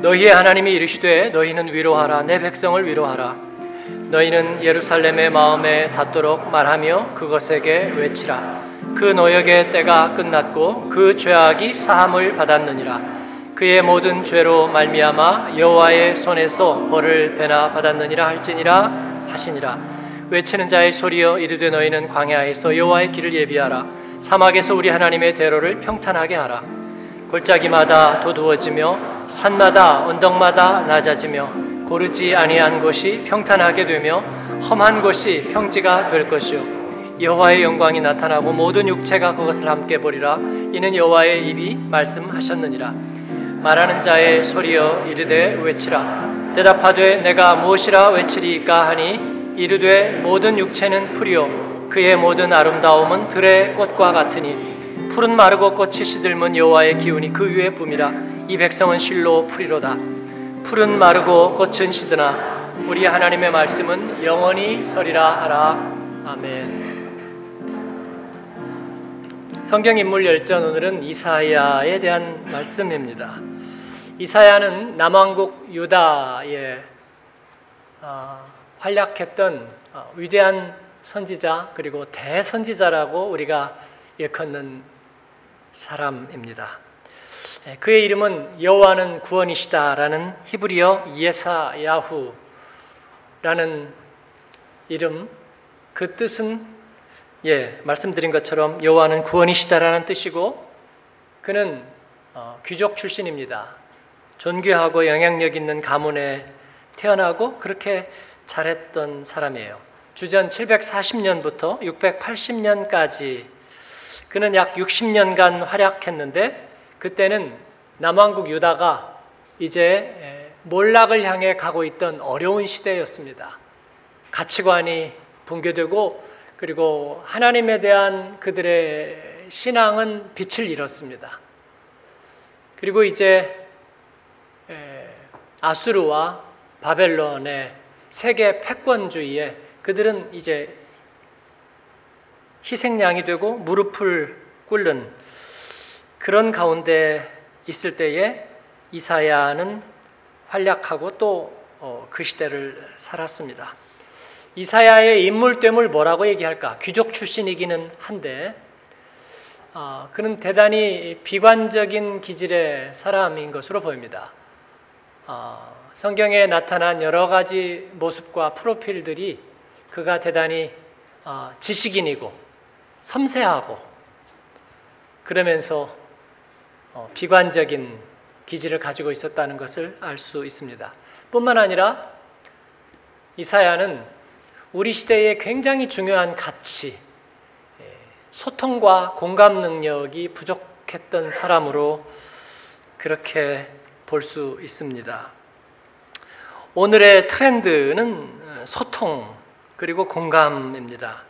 너희의 하나님이 이르시되 너희는 위로하라 내 백성을 위로하라. 너희는 예루살렘의 마음에 닿도록 말하며 그것에게 외치라. 그 노역의 때가 끝났고 그 죄악이 사함을 받았느니라. 그의 모든 죄로 말미암아 여호와의 손에서 벌을 배나 받았느니라 할지니라 하시니라. 외치는 자의 소리여 이르되 너희는 광야에서 여호와의 길을 예비하라. 사막에서 우리 하나님의 대로를 평탄하게 하라. 골짜기마다 도두어지며 산마다 언덕마다 낮아지며 고르지 아니한 곳이 평탄하게 되며 험한 곳이 평지가 될 것이요. 여호와의 영광이 나타나고 모든 육체가 그것을 함께 보리라. 이는 여호와의 입이 말씀하셨느니라. 말하는 자의 소리여 이르되 외치라. 대답하되 내가 무엇이라 외치리까 하니 이르되 모든 육체는 풀이요. 그의 모든 아름다움은 들의 꽃과 같으니 푸른 마르고 꽃이 시들면 여호와의 기운이 그 위에 뿜이라 이 백성은 실로 풀이로다. 푸른 마르고 꽃은 시드나. 우리 하나님의 말씀은 영원히 서리라 하라. 아멘. 성경 인물 열전 오늘은 이사야에 대한 말씀입니다. 이사야는 남왕국 유다에 어, 활약했던 어, 위대한 선지자 그리고 대선지자라고 우리가 일컫는 사람입니다. 예, 그의 이름은 여호와는 구원이시다라는 히브리어 예사야후라는 이름 그 뜻은 예 말씀드린 것처럼 여호와는 구원이시다라는 뜻이고 그는 어, 귀족 출신입니다. 존귀하고 영향력 있는 가문에 태어나고 그렇게 잘했던 사람이에요. 주전 740년부터 680년까지 그는 약 60년간 활약했는데 그때는 남왕국 유다가 이제 몰락을 향해 가고 있던 어려운 시대였습니다. 가치관이 붕괴되고 그리고 하나님에 대한 그들의 신앙은 빛을 잃었습니다. 그리고 이제 아수르와 바벨론의 세계 패권주의에 그들은 이제 희생양이 되고 무릎을 꿇는 그런 가운데 있을 때에 이사야는 활약하고 또그 어, 시대를 살았습니다. 이사야의 인물됨을 뭐라고 얘기할까? 귀족 출신이기는 한데 어, 그는 대단히 비관적인 기질의 사람인 것으로 보입니다. 어, 성경에 나타난 여러 가지 모습과 프로필들이 그가 대단히 어, 지식인이고 섬세하고 그러면서 어, 비관적인 기질을 가지고 있었다는 것을 알 수 있습니다. 뿐만 아니라 이사야는 우리 시대에 굉장히 중요한 가치, 예, 소통과 공감 능력이 부족했던 사람으로 그렇게 볼 수 있습니다. 오늘의 트렌드는 소통 그리고 공감입니다.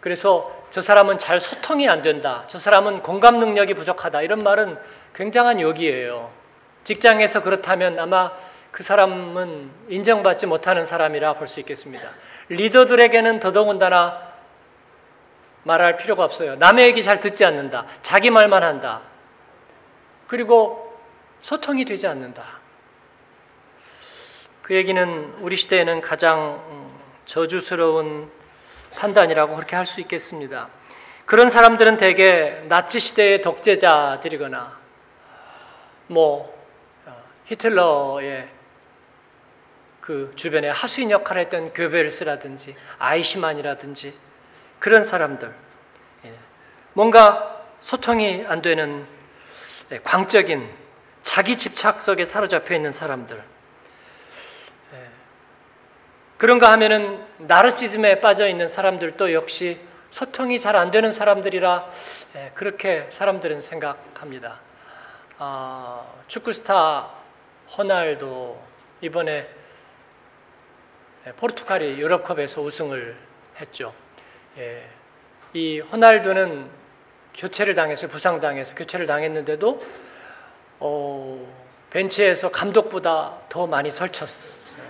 그래서 저 사람은 잘 소통이 안 된다. 저 사람은 공감 능력이 부족하다. 이런 말은 굉장한 욕이에요. 직장에서 그렇다면 아마 그 사람은 인정받지 못하는 사람이라 볼 수 있겠습니다. 리더들에게는 더더군다나 말할 필요가 없어요. 남의 얘기 잘 듣지 않는다. 자기 말만 한다. 그리고 소통이 되지 않는다. 그 얘기는 우리 시대에는 가장 저주스러운 판단이라고 그렇게 할 수 있겠습니다. 그런 사람들은 대개 나치 시대의 독재자들이거나 뭐 어, 히틀러의 그 주변에 하수인 역할을 했던 교베르스라든지 아이시만이라든지 그런 사람들 예. 뭔가 소통이 안 되는 예, 광적인 자기 집착 속에 사로잡혀 있는 사람들 그런가 하면은 나르시즘에 빠져 있는 사람들도 역시 소통이 잘 안 되는 사람들이라 예, 그렇게 사람들은 생각합니다. 어, 축구 스타 호날도 이번에 예, 포르투갈이 유럽컵에서 우승을 했죠. 예, 이 호날두는 교체를 당해서 부상당해서 교체를 당했는데도 어, 벤치에서 감독보다 더 많이 설쳤어요.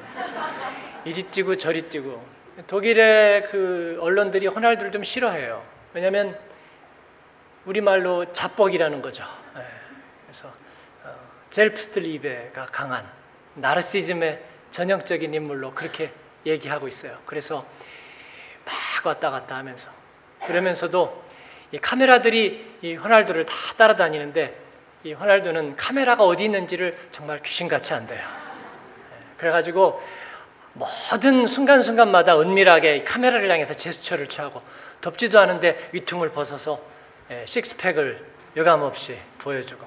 이리 뛰고 저리 뛰고 독일의 그 언론들이 호날두를 좀 싫어해요. 왜냐하면 우리 말로 자뻑이라는 거죠. 예. 그래서 어, 젤프스트리베가 강한 나르시즘의 전형적인 인물로 그렇게 얘기하고 있어요. 그래서 막 왔다 갔다 하면서 그러면서도 이 카메라들이 이 호날두를 다 따라다니는데 이 호날두는 카메라가 어디 있는지를 정말 귀신같이 안돼요. 예, 그래가지고 모든 순간순간마다 은밀하게 카메라를 향해서 제스처를 취하고 덥지도 않은데 위퉁을 벗어서 예, 식스팩을 여감없이 보여주고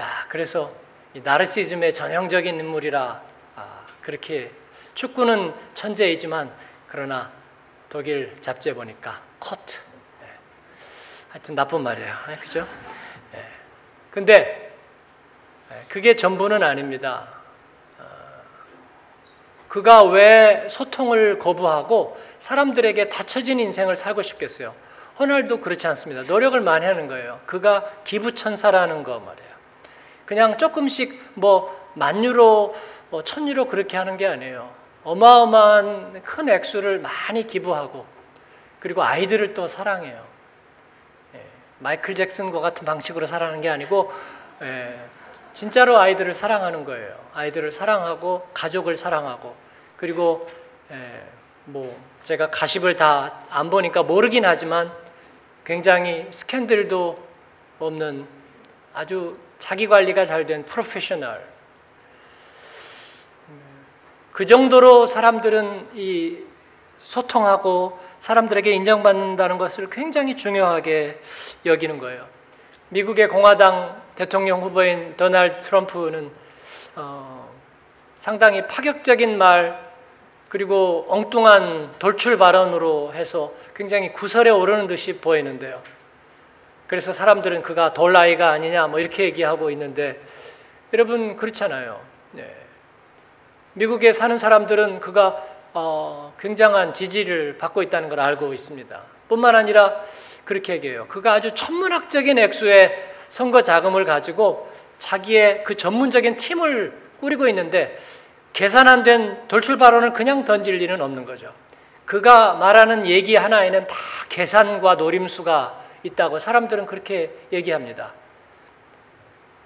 야 그래서 나르시즘의 전형적인 인물이라 아, 그렇게 축구는 천재이지만 그러나 독일 잡지에 보니까 코트 예. 하여튼 나쁜 말이에요 예, 그죠? 예. 근데 예, 그게 전부는 아닙니다 어, 그가 왜 소통을 거부하고 사람들에게 닫혀진 인생을 살고 싶겠어요 호날두 그렇지 않습니다 노력을 많이 하는 거예요 그가 기부천사라는 거 말이에요 그냥 조금씩 뭐 만 유로 뭐 천유로 그렇게 하는 게 아니에요. 어마어마한 큰 액수를 많이 기부하고 그리고 아이들을 또 사랑해요. 예, 마이클 잭슨과 같은 방식으로 사랑하는 게 아니고 예, 진짜로 아이들을 사랑하는 거예요. 아이들을 사랑하고 가족을 사랑하고 그리고 예, 뭐 제가 가십을 다 안 보니까 모르긴 하지만 굉장히 스캔들도 없는 아주 자기 관리가 잘 된 프로페셔널. 그 정도로 사람들은 이 소통하고 사람들에게 인정받는다는 것을 굉장히 중요하게 여기는 거예요. 미국의 공화당 대통령 후보인 도널드 트럼프는 어, 상당히 파격적인 말 그리고 엉뚱한 돌출 발언으로 해서 굉장히 구설에 오르는 듯이 보이는데요. 그래서 사람들은 그가 돌라이가 아니냐 뭐 이렇게 얘기하고 있는데 여러분 그렇잖아요. 네. 미국에 사는 사람들은 그가 어, 굉장한 지지를 받고 있다는 걸 알고 있습니다. 뿐만 아니라 그렇게 얘기해요. 그가 아주 천문학적인 액수의 선거 자금을 가지고 자기의 그 전문적인 팀을 꾸리고 있는데 계산 안 된 돌출 발언을 그냥 던질 리는 없는 거죠. 그가 말하는 얘기 하나에는 다 계산과 노림수가 있다고 사람들은 그렇게 얘기합니다.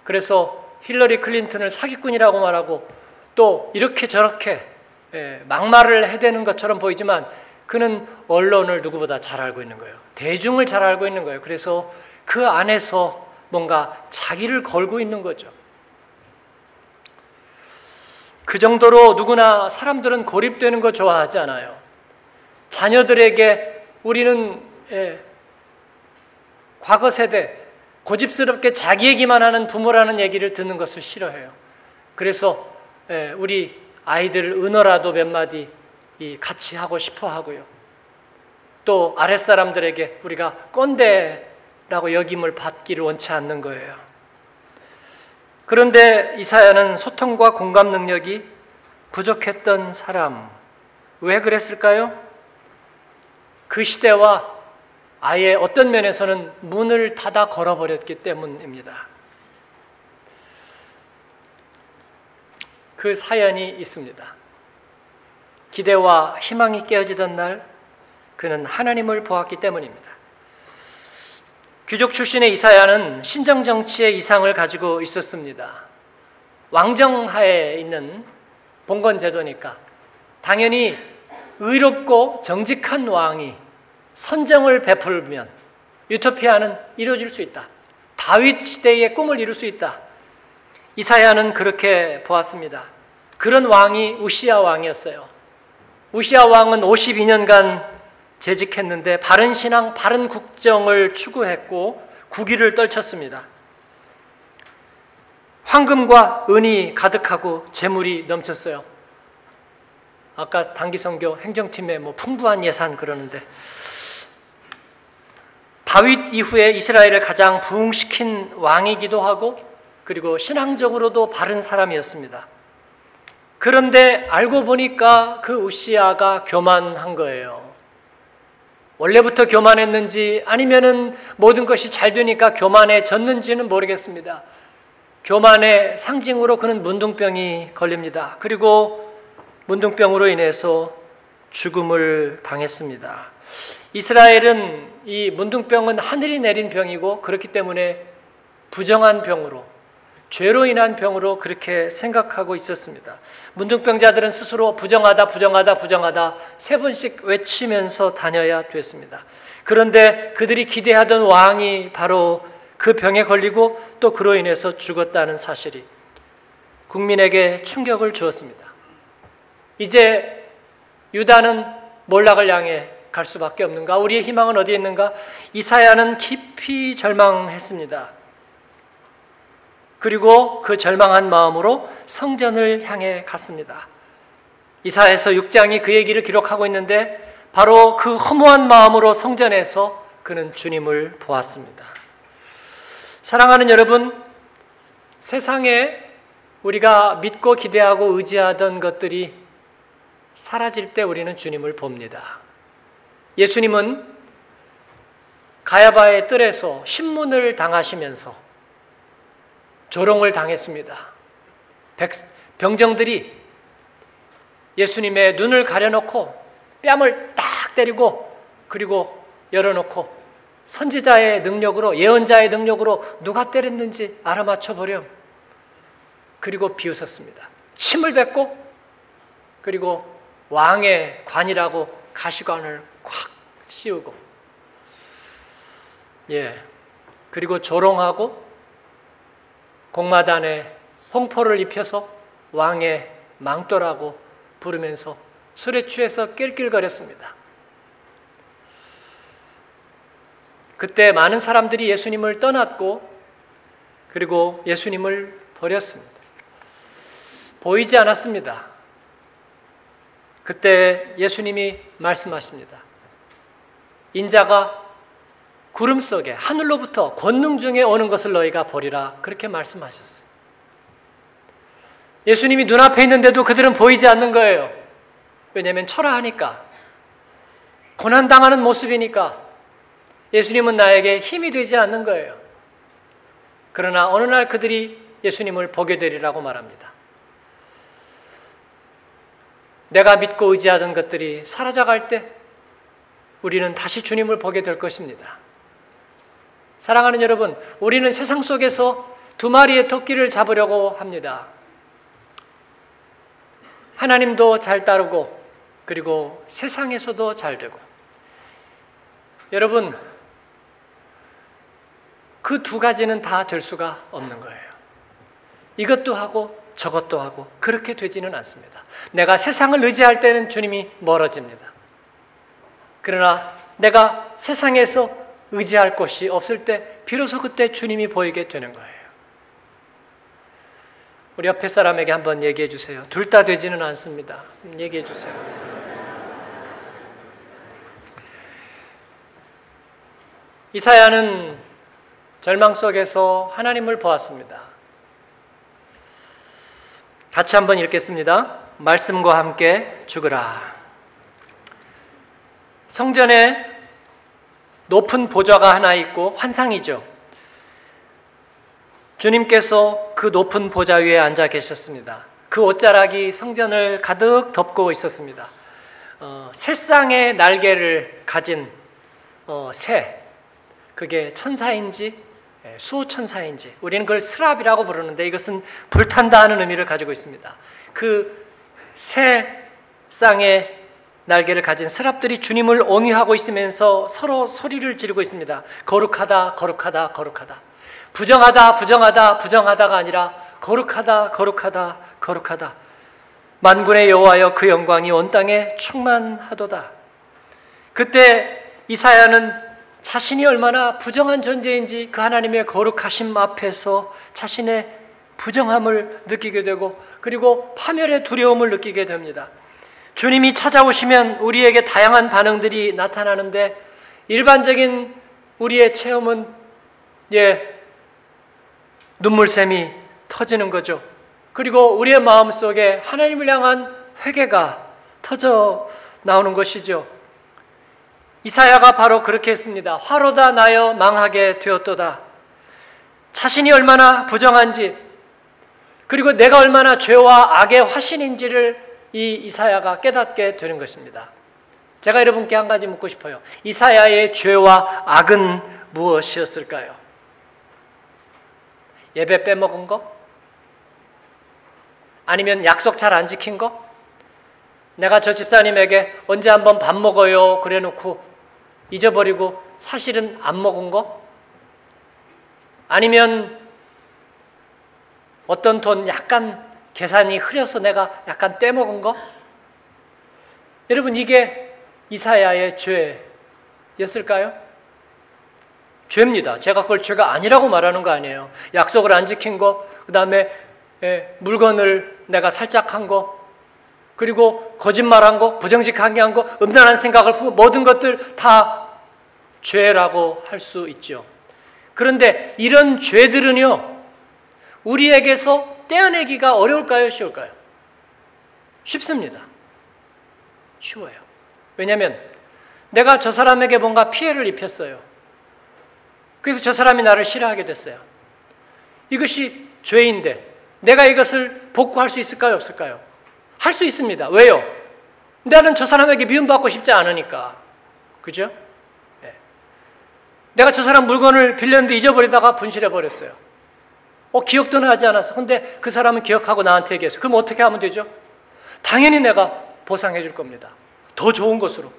그래서 힐러리 클린턴을 사기꾼이라고 말하고 또 이렇게 저렇게 예, 막말을 해대는 것처럼 보이지만 그는 언론을 누구보다 잘 알고 있는 거예요. 대중을 잘 알고 있는 거예요. 그래서 그 안에서 뭔가 자기를 걸고 있는 거죠. 그 정도로 누구나 사람들은 고립되는 거 좋아하지 않아요. 자녀들에게 우리는 예, 과거 세대 고집스럽게 자기 얘기만 하는 부모라는 얘기를 듣는 것을 싫어해요. 그래서 예, 우리 아이들 은어라도 몇 마디 같이 하고 싶어 하고요. 또 아랫사람들에게 우리가 꼰대라고 여김을 받기를 원치 않는 거예요. 그런데 이사야는 소통과 공감 능력이 부족했던 사람. 왜 그랬을까요? 그 시대와 아예 어떤 면에서는 문을 닫아 걸어버렸기 때문입니다. 그 사연이 있습니다. 기대와 희망이 깨어지던 날 그는 하나님을 보았기 때문입니다. 귀족 출신의 이사야는 신정 정치의 이상을 가지고 있었습니다. 왕정하에 있는 봉건 제도니까 당연히 의롭고 정직한 왕이 선정을 베풀면 유토피아는 이루어질 수 있다. 다윗 시대의 꿈을 이룰 수 있다. 이사야는 그렇게 보았습니다. 그런 왕이 우시아 왕이었어요. 우시아 왕은 52년간 재직했는데 바른 신앙, 바른 국정을 추구했고 국위를 떨쳤습니다. 황금과 은이 가득하고 재물이 넘쳤어요. 아까 단기 선교 행정팀에 뭐 풍부한 예산 그러는데 다윗 이후에 이스라엘을 가장 부흥시킨 왕이기도 하고 그리고 신앙적으로도 바른 사람이었습니다. 그런데 알고 보니까 그 우시아가 교만한 거예요. 원래부터 교만했는지 아니면은 모든 것이 잘 되니까 교만해졌는지는 모르겠습니다. 교만의 상징으로 그는 문둥병이 걸립니다. 그리고 문둥병으로 인해서 죽음을 당했습니다. 이스라엘은 이 문둥병은 하늘이 내린 병이고 그렇기 때문에 부정한 병으로 죄로 인한 병으로 그렇게 생각하고 있었습니다. 문둥병자들은 스스로 부정하다, 부정하다, 부정하다 세 번씩 외치면서 다녀야 됐습니다. 그런데 그들이 기대하던 왕이 바로 그 병에 걸리고 또 그로 인해서 죽었다는 사실이 국민에게 충격을 주었습니다. 이제 유다는 몰락을 향해 갈 수밖에 없는가? 우리의 희망은 어디에 있는가? 이사야는 깊이 절망했습니다. 그리고 그 절망한 마음으로 성전을 향해 갔습니다. 이사에서 6장이 그 얘기를 기록하고 있는데 바로 그 허무한 마음으로 성전에서 그는 주님을 보았습니다. 사랑하는 여러분, 세상에 우리가 믿고 기대하고 의지하던 것들이 사라질 때 우리는 주님을 봅니다. 예수님은 가야바의 뜰에서 신문을 당하시면서 조롱을 당했습니다. 병정들이 예수님의 눈을 가려놓고 뺨을 딱 때리고 그리고 열어놓고 선지자의 능력으로 예언자의 능력으로 누가 때렸는지 알아맞혀 보렴. 그리고 비웃었습니다. 침을 뱉고 그리고 왕의 관이라고 가시관을 콱 씌우고 예 그리고 조롱하고 공마단에 홍포를 입혀서 왕의 망토라고 부르면서 술에 취해서 낄낄거렸습니다. 그때 많은 사람들이 예수님을 떠났고 그리고 예수님을 버렸습니다. 보이지 않았습니다. 그때 예수님이 말씀하십니다. 인자가 구름 속에 하늘로부터 권능 중에 오는 것을 너희가 보리라 그렇게 말씀하셨어요. 예수님이 눈앞에 있는데도 그들은 보이지 않는 거예요. 왜냐하면 초라하니까 고난 당하는 모습이니까 예수님은 나에게 힘이 되지 않는 거예요. 그러나 어느 날 그들이 예수님을 보게 되리라고 말합니다. 내가 믿고 의지하던 것들이 사라져갈 때 우리는 다시 주님을 보게 될 것입니다. 사랑하는 여러분, 우리는 세상 속에서 두 마리의 토끼를 잡으려고 합니다. 하나님도 잘 따르고, 그리고 세상에서도 잘 되고. 여러분, 그 두 가지는 다 될 수가 없는 거예요. 이것도 하고 저것도 하고 그렇게 되지는 않습니다. 내가 세상을 의지할 때는 주님이 멀어집니다. 그러나 내가 세상에서 의지할 곳이 없을 때 비로소 그때 주님이 보이게 되는 거예요. 우리 옆에 사람에게 한번 얘기해 주세요. 둘 다 되지는 않습니다. 얘기해 주세요. 이사야는 절망 속에서 하나님을 보았습니다. 같이 한번 읽겠습니다. 말씀과 함께 죽으라. 성전에 높은 보좌가 하나 있고 환상이죠. 주님께서 그 높은 보좌 위에 앉아 계셨습니다. 그 옷자락이 성전을 가득 덮고 있었습니다. 어, 새쌍의 날개를 가진 어, 새, 그게 천사인지 예, 수호천사인지 우리는 그걸 스랍이라고 부르는데 이것은 불탄다 하는 의미를 가지고 있습니다. 그 새 쌍의 날개를 가진 스랍들이 주님을 옹이하고 있으면서 서로 소리를 지르고 있습니다. 거룩하다, 거룩하다, 거룩하다. 부정하다, 부정하다, 부정하다가 아니라 거룩하다, 거룩하다, 거룩하다. 만군의 여호와여 그 영광이 온 땅에 충만하도다. 그때 이사야는 자신이 얼마나 부정한 존재인지 그 하나님의 거룩하심 앞에서 자신의 부정함을 느끼게 되고 그리고 파멸의 두려움을 느끼게 됩니다. 주님이 찾아오시면 우리에게 다양한 반응들이 나타나는데 일반적인 우리의 체험은 예 눈물샘이 터지는 거죠. 그리고 우리의 마음 속에 하나님을 향한 회개가 터져 나오는 것이죠. 이사야가 바로 그렇게 했습니다. 화로다 나여 망하게 되었도다. 자신이 얼마나 부정한지, 그리고 내가 얼마나 죄와 악의 화신인지를 이 이사야가 깨닫게 되는 것입니다. 제가 여러분께 한 가지 묻고 싶어요. 이사야의 죄와 악은 무엇이었을까요? 예배 빼먹은 거? 아니면 약속 잘 안 지킨 거? 내가 저 집사님에게 언제 한번 밥 먹어요 그래 놓고 잊어버리고 사실은 안 먹은 거? 아니면 어떤 돈 약간 계산이 흐려서 내가 약간 떼먹은 거? 여러분 이게 이사야의 죄였을까요? 죄입니다. 제가 그걸 죄가 아니라고 말하는 거 아니에요. 약속을 안 지킨 거, 그 다음에 예, 물건을 내가 살짝 한 거, 그리고 거짓말한 거, 부정직하게 한 거, 음란한 생각을 품은 모든 것들 다 죄라고 할 수 있죠. 그런데 이런 죄들은요, 우리에게서 떼어내기가 어려울까요? 쉬울까요? 쉽습니다. 쉬워요. 왜냐하면 내가 저 사람에게 뭔가 피해를 입혔어요. 그래서 저 사람이 나를 싫어하게 됐어요. 이것이 죄인데 내가 이것을 복구할 수 있을까요? 없을까요? 할 수 있습니다. 왜요? 나는 저 사람에게 미움받고 싶지 않으니까. 그죠? 네. 내가 저 사람 물건을 빌렸는데 잊어버리다가 분실해버렸어요. 어, 기억도 나지 않았어. 근데 그 사람은 기억하고 나한테 얘기했어. 그럼 어떻게 하면 되죠? 당연히 내가 보상해 줄 겁니다. 더 좋은 것으로.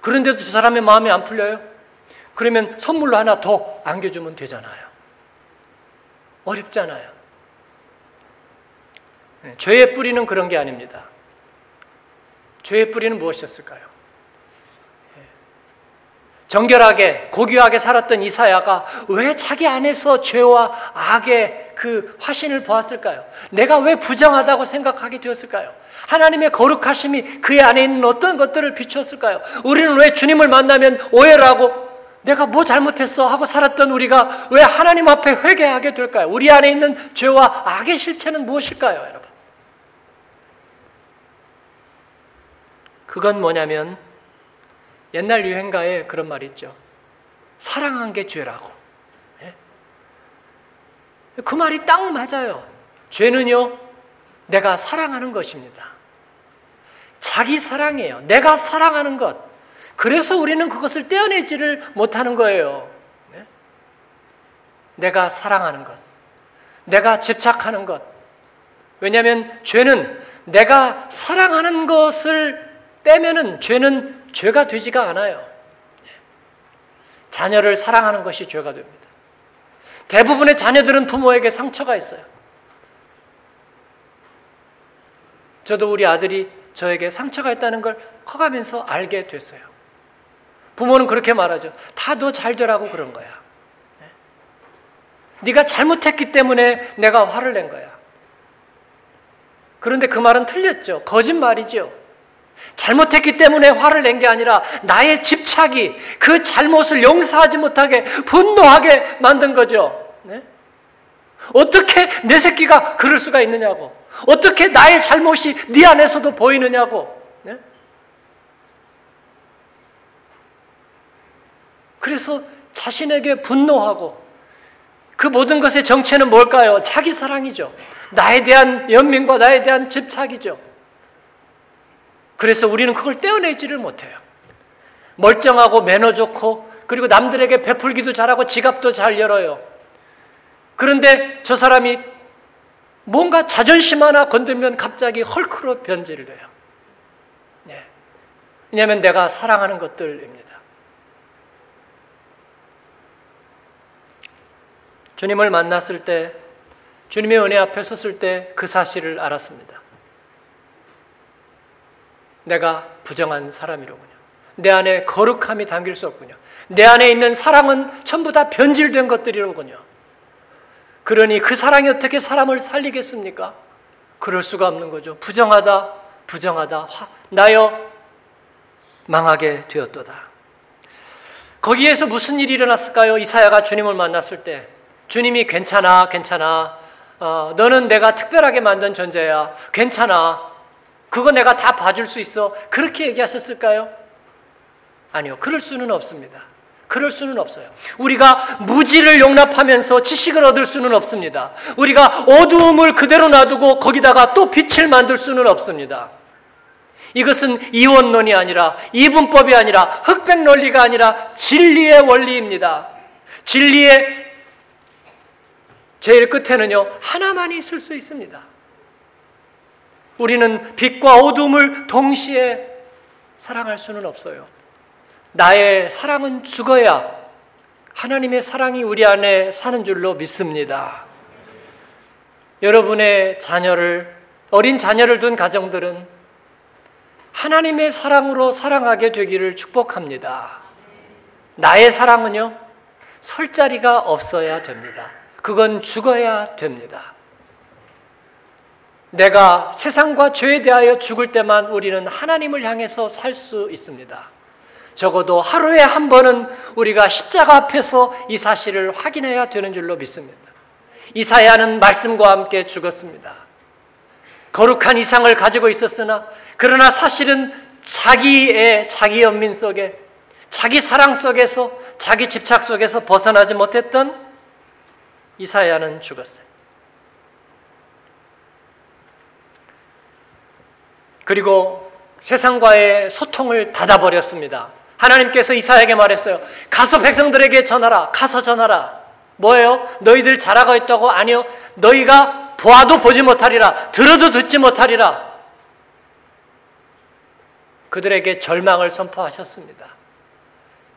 그런데도 저 사람의 마음이 안 풀려요? 그러면 선물로 하나 더 안겨주면 되잖아요. 어렵잖아요. 네, 죄의 뿌리는 그런 게 아닙니다. 죄의 뿌리는 무엇이었을까요? 예. 정결하게 고귀하게 살았던 이사야가 왜 자기 안에서 죄와 악의 그 화신을 보았을까요? 내가 왜 부정하다고 생각하게 되었을까요? 하나님의 거룩하심이 그의 안에 있는 어떤 것들을 비추었을까요? 우리는 왜 주님을 만나면 오해를 하고 내가 뭐 잘못했어 하고 살았던 우리가 왜 하나님 앞에 회개하게 될까요? 우리 안에 있는 죄와 악의 실체는 무엇일까요, 여러분? 그건 뭐냐면 옛날 유행가에 그런 말이 있죠. 사랑한 게 죄라고. 예? 그 말이 딱 맞아요. 죄는요, 내가 사랑하는 것입니다. 자기 사랑이에요. 내가 사랑하는 것. 그래서 우리는 그것을 떼어내지를 못하는 거예요. 네? 내가 사랑하는 것. 내가 집착하는 것. 왜냐하면 죄는 내가 사랑하는 것을 빼면은 죄는 죄가 되지가 않아요. 네. 자녀를 사랑하는 것이 죄가 됩니다. 대부분의 자녀들은 부모에게 상처가 있어요. 저도 우리 아들이 저에게 상처가 있다는 걸 커가면서 알게 됐어요. 부모는 그렇게 말하죠. 다 너 잘 되라고 그런 거야. 네? 네가 잘못했기 때문에 내가 화를 낸 거야. 그런데 그 말은 틀렸죠. 거짓말이죠. 잘못했기 때문에 화를 낸 게 아니라 나의 집착이 그 잘못을 용서하지 못하게 분노하게 만든 거죠. 네? 어떻게 내 새끼가 그럴 수가 있느냐고. 어떻게 나의 잘못이 네 안에서도 보이느냐고. 네? 그래서 자신에게 분노하고 그 모든 것의 정체는 뭘까요? 자기 사랑이죠. 나에 대한 연민과 나에 대한 집착이죠. 그래서 우리는 그걸 떼어내지를 못해요. 멀쩡하고 매너 좋고 그리고 남들에게 베풀기도 잘하고 지갑도 잘 열어요. 그런데 저 사람이 뭔가 자존심 하나 건들면 갑자기 헐크로 변질을 해요. 네. 왜냐하면 내가 사랑하는 것들입니다. 주님을 만났을 때, 주님의 은혜 앞에 섰을 때 그 사실을 알았습니다. 내가 부정한 사람이로군요. 내 안에 거룩함이 담길 수 없군요. 내 안에 있는 사랑은 전부 다 변질된 것들이로군요. 그러니 그 사랑이 어떻게 사람을 살리겠습니까? 그럴 수가 없는 거죠. 부정하다, 부정하다, 화, 나여 망하게 되었도다. 거기에서 무슨 일이 일어났을까요? 이사야가 주님을 만났을 때 주님이 괜찮아, 괜찮아. 어, 너는 내가 특별하게 만든 존재야. 괜찮아. 그거 내가 다 봐줄 수 있어. 그렇게 얘기하셨을까요? 아니요. 그럴 수는 없습니다. 그럴 수는 없어요. 우리가 무지를 용납하면서 지식을 얻을 수는 없습니다. 우리가 어두움을 그대로 놔두고 거기다가 또 빛을 만들 수는 없습니다. 이것은 이원론이 아니라 이분법이 아니라 흑백 논리가 아니라 진리의 원리입니다. 진리의 제일 끝에는요 하나만이 있을 수 있습니다. 우리는 빛과 어둠을 동시에 사랑할 수는 없어요. 나의 사랑은 죽어야 하나님의 사랑이 우리 안에 사는 줄로 믿습니다. 여러분의 자녀를, 어린 자녀를 둔 가정들은 하나님의 사랑으로 사랑하게 되기를 축복합니다. 나의 사랑은요, 설 자리가 없어야 됩니다. 그건 죽어야 됩니다. 내가 세상과 죄에 대하여 죽을 때만 우리는 하나님을 향해서 살 수 있습니다. 적어도 하루에 한 번은 우리가 십자가 앞에서 이 사실을 확인해야 되는 줄로 믿습니다. 이사야는 말씀과 함께 죽었습니다. 거룩한 이상을 가지고 있었으나 그러나 사실은 자기의 자기 연민 속에 자기 사랑 속에서 자기 집착 속에서 벗어나지 못했던 이사야는 죽었어요. 그리고 세상과의 소통을 닫아버렸습니다. 하나님께서 이사야에게 말했어요. 가서 백성들에게 전하라. 가서 전하라. 뭐예요? 너희들 잘하고 있다고? 아니요. 너희가 보아도 보지 못하리라. 들어도 듣지 못하리라. 그들에게 절망을 선포하셨습니다.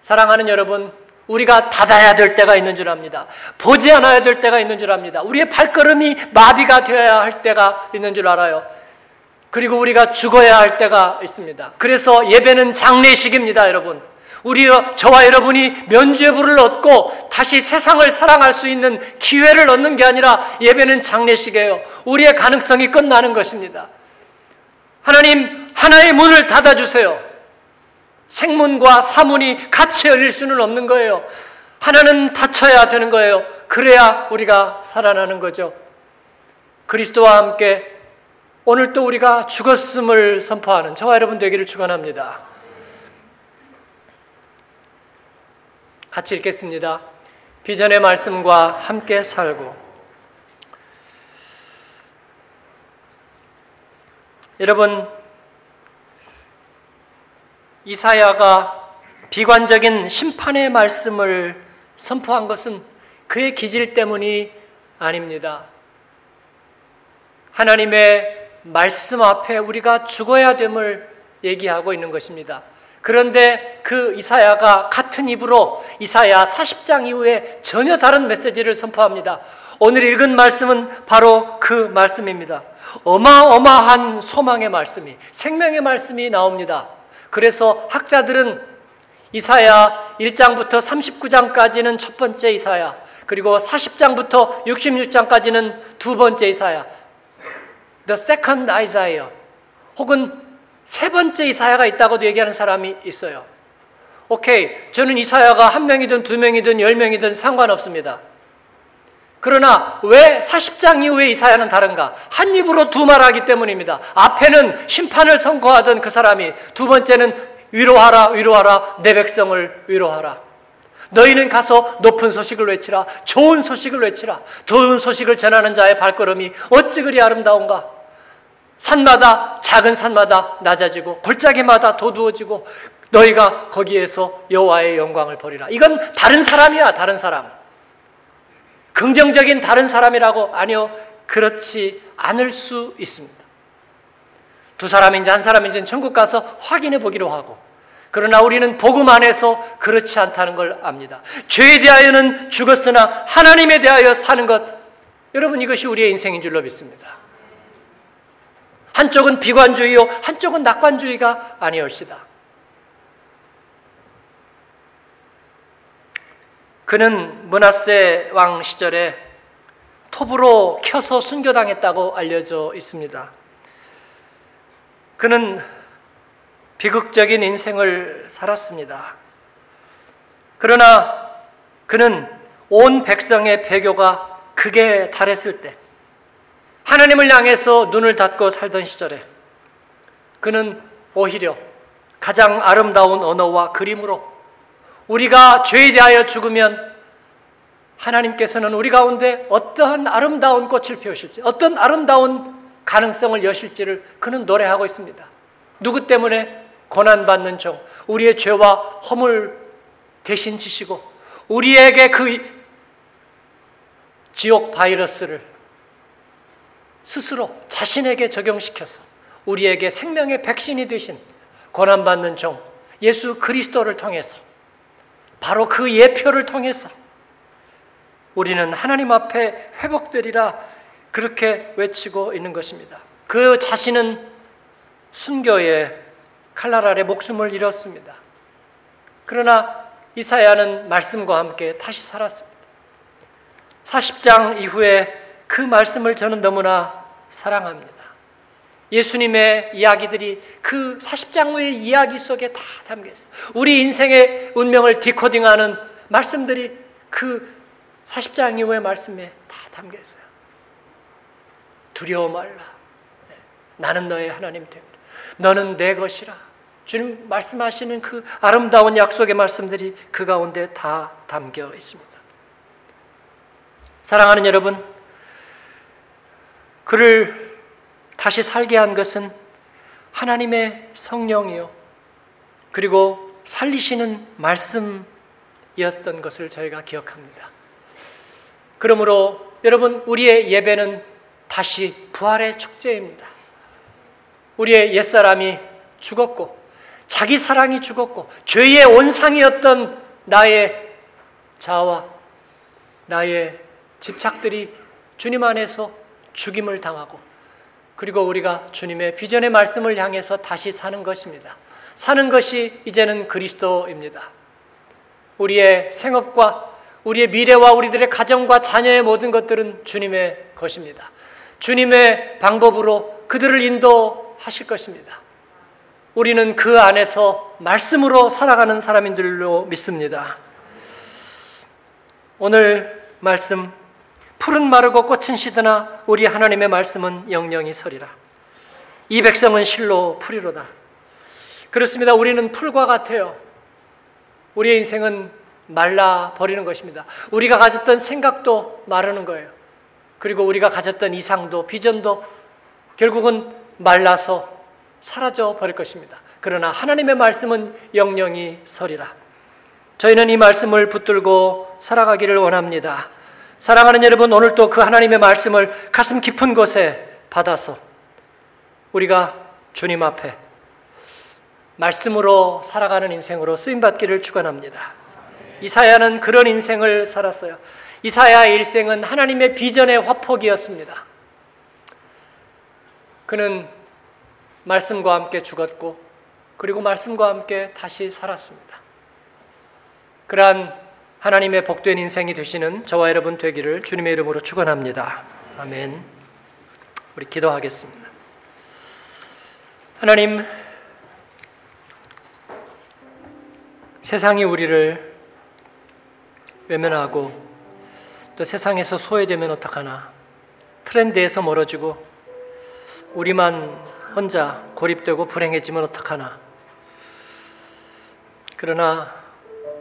사랑하는 여러분, 우리가 닫아야 될 때가 있는 줄 압니다. 보지 않아야 될 때가 있는 줄 압니다. 우리의 발걸음이 마비가 되어야 할 때가 있는 줄 알아요. 그리고 우리가 죽어야 할 때가 있습니다. 그래서 예배는 장례식입니다, 여러분. 우리 저와 여러분이 면죄 부를 얻고 다시 세상을 사랑할 수 있는 기회를 얻는 게 아니라 예배는 장례식이에요. 우리의 가능성이 끝나는 것입니다. 하나님 하나의 문을 닫아 주세요. 생문과 사문이 같이 열릴 수는 없는 거예요. 하나는 닫혀야 되는 거예요. 그래야 우리가 살아나는 거죠. 그리스도와 함께 오늘 또 우리가 죽었음을 선포하는 저와 여러분 되기를 축원합니다. 같이 읽겠습니다. 비전의 말씀과 함께 살고 여러분 이사야가 비관적인 심판의 말씀을 선포한 것은 그의 기질 때문이 아닙니다. 하나님의 말씀 앞에 우리가 죽어야 됨을 얘기하고 있는 것입니다. 그런데 그 이사야가 같은 입으로 이사야 40장 이후에 전혀 다른 메시지를 선포합니다. 오늘 읽은 말씀은 바로 그 말씀입니다. 어마어마한 소망의 말씀이, 생명의 말씀이 나옵니다. 그래서 학자들은 이사야 1장부터 39장까지는 첫 번째 이사야, 그리고 40장부터 66장까지는 두 번째 이사야, the second Isaiah 혹은 세 번째 이사야가 있다고도 얘기하는 사람이 있어요. 오케이, 저는 이사야가 한 명이든 두 명이든 열 명이든 상관없습니다. 그러나 왜 40장 이후에 이사야는 다른가? 한 입으로 두 말하기 때문입니다. 앞에는 심판을 선고하던 그 사람이 두 번째는 위로하라, 위로하라, 내 백성을 위로하라. 너희는 가서 높은 소식을 외치라, 좋은 소식을 외치라, 좋은 소식을 전하는 자의 발걸음이 어찌 그리 아름다운가? 산마다 작은 산마다 낮아지고 골짜기마다 도두어지고 너희가 거기에서 여호와의 영광을 버리라. 이건 다른 사람이야, 다른 사람. 긍정적인 다른 사람이라고 아니요. 그렇지 않을 수 있습니다. 두 사람인지 한 사람인지는 천국 가서 확인해 보기로 하고 그러나 우리는 복음 안에서 그렇지 않다는 걸 압니다. 죄에 대하여는 죽었으나 하나님에 대하여 사는 것 여러분 이것이 우리의 인생인 줄로 믿습니다. 한쪽은 비관주의요, 한쪽은 낙관주의가 아니올시다. 그는 문하세 왕 시절에 톱으로 켜서 순교당했다고 알려져 있습니다. 그는 비극적인 인생을 살았습니다. 그러나 그는 온 백성의 배교가 극에 달했을 때 하나님을 향해서 눈을 닫고 살던 시절에 그는 오히려 가장 아름다운 언어와 그림으로 우리가 죄에 대하여 죽으면 하나님께서는 우리 가운데 어떠한 아름다운 꽃을 피우실지, 어떤 아름다운 가능성을 여실지를 그는 노래하고 있습니다. 누구 때문에 고난받는 종, 우리의 죄와 허물 대신 지시고, 우리에게 그 지옥 바이러스를 스스로 자신에게 적용시켜서 우리에게 생명의 백신이 되신 고난받는 종 예수 그리스도를 통해서 바로 그 예표를 통해서 우리는 하나님 앞에 회복되리라 그렇게 외치고 있는 것입니다. 그 자신은 순교에 칼날 아래 목숨을 잃었습니다. 그러나 이사야는 말씀과 함께 다시 살았습니다. 40장 이후에 그 말씀을 저는 너무나 사랑합니다. 예수님의 이야기들이 그 40장의 이야기 속에 다 담겨 있어요. 우리 인생의 운명을 디코딩하는 말씀들이 그 40장 이후의 말씀에 다 담겨 있어요. 두려워 말라. 네. 나는 너의 하나님 됩니다. 너는 내 것이라. 주님 말씀하시는 그 아름다운 약속의 말씀들이 그 가운데 다 담겨 있습니다. 사랑하는 여러분, 그를 다시 살게 한 것은 하나님의 성령이요. 그리고 살리시는 말씀이었던 것을 저희가 기억합니다. 그러므로 여러분, 우리의 예배는 다시 부활의 축제입니다. 우리의 옛사람이 죽었고, 자기 사랑이 죽었고, 죄의 원상이었던 나의 자와 나의 집착들이 주님 안에서 죽임을 당하고, 그리고 우리가 주님의 비전의 말씀을 향해서 다시 사는 것입니다. 사는 것이 이제는 그리스도입니다. 우리의 생업과 우리의 미래와 우리들의 가정과 자녀의 모든 것들은 주님의 것입니다. 주님의 방법으로 그들을 인도하실 것입니다. 우리는 그 안에서 말씀으로 살아가는 사람인 줄로 믿습니다. 오늘 말씀 푸른 마르고 꽃은 시드나 우리 하나님의 말씀은 영영이 서리라. 이 백성은 실로 풀이로다. 그렇습니다. 우리는 풀과 같아요. 우리의 인생은 말라 버리는 것입니다. 우리가 가졌던 생각도 마르는 거예요. 그리고 우리가 가졌던 이상도 비전도 결국은 말라서 사라져 버릴 것입니다. 그러나 하나님의 말씀은 영영이 서리라. 저희는 이 말씀을 붙들고 살아가기를 원합니다. 사랑하는 여러분, 오늘도 그 하나님의 말씀을 가슴 깊은 곳에 받아서 우리가 주님 앞에 말씀으로 살아가는 인생으로 쓰임받기를 축원합니다. 이사야는 그런 인생을 살았어요. 이사야의 일생은 하나님의 비전의 화폭이었습니다. 그는 말씀과 함께 죽었고 그리고 말씀과 함께 다시 살았습니다. 그러한 하나님의 복된 인생이 되시는 저와 여러분 되기를 주님의 이름으로 축원합니다. 아멘. 우리 기도하겠습니다. 하나님 세상이 우리를 외면하고 또 세상에서 소외되면 어떡하나 트렌드에서 멀어지고 우리만 혼자 고립되고 불행해지면 어떡하나 그러나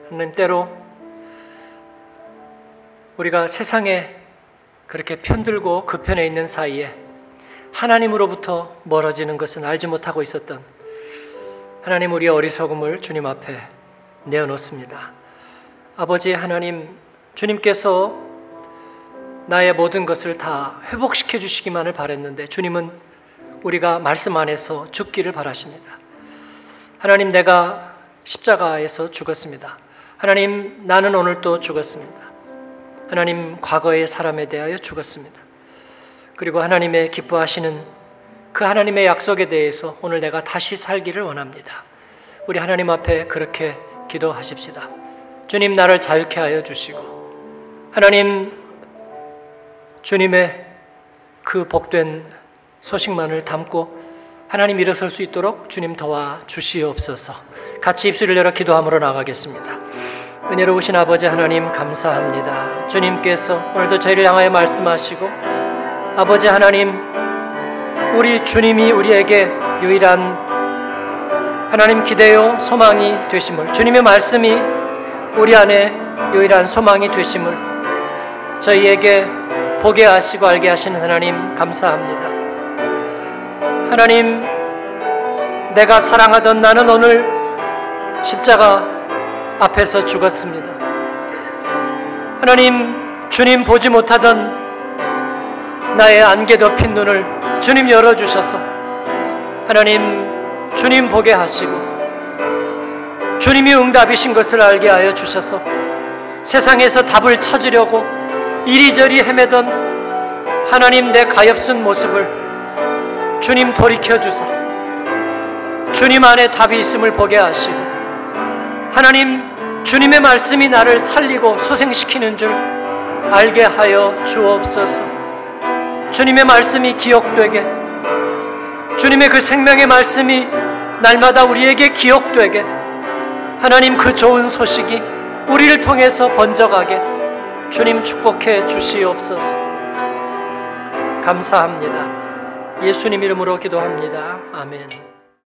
하나님 때로 우리가 세상에 그렇게 편들고 그 편에 있는 사이에 하나님으로부터 멀어지는 것은 알지 못하고 있었던 하나님 우리의 어리석음을 주님 앞에 내어놓습니다. 아버지 하나님 주님께서 나의 모든 것을 다 회복시켜 주시기만을 바랬는데 주님은 우리가 말씀 안에서 죽기를 바라십니다. 하나님 내가 십자가에서 죽었습니다. 하나님 나는 오늘 또 죽었습니다. 하나님 과거의 사람에 대하여 죽었습니다. 그리고 하나님의 기뻐하시는 그 하나님의 약속에 대해서 오늘 내가 다시 살기를 원합니다. 우리 하나님 앞에 그렇게 기도하십시다. 주님 나를 자유케 하여 주시고 하나님 주님의 그 복된 소식만을 담고 하나님 일어설 수 있도록 주님 도와 주시옵소서. 같이 입술을 열어 기도함으로 나가겠습니다. 은혜로우신 아버지 하나님 감사합니다. 주님께서 오늘도 저희를 향하여 말씀하시고 아버지 하나님 우리 주님이 우리에게 유일한 하나님 기대요 소망이 되심을 주님의 말씀이 우리 안에 유일한 소망이 되심을 저희에게 보게 하시고 알게 하시는 하나님 감사합니다. 하나님, 내가 사랑하던 나는 오늘 십자가 앞에서 죽었습니다. 하나님, 주님 보지 못하던 나의 안개 덮인 눈을 주님 열어주셔서 하나님 주님 보게 하시고 주님이 응답이신 것을 알게 하여 주셔서 세상에서 답을 찾으려고 이리저리 헤매던 하나님 내 가엾은 모습을 주님 돌이켜 주사 주님 안에 답이 있음을 보게 하시고 하나님 주님의 말씀이 나를 살리고 소생시키는 줄 알게 하여 주옵소서. 주님의 말씀이 기억되게 주님의 그 생명의 말씀이 날마다 우리에게 기억되게 하나님 그 좋은 소식이 우리를 통해서 번져가게 주님 축복해 주시옵소서. 감사합니다. 예수님 이름으로 기도합니다. 아멘.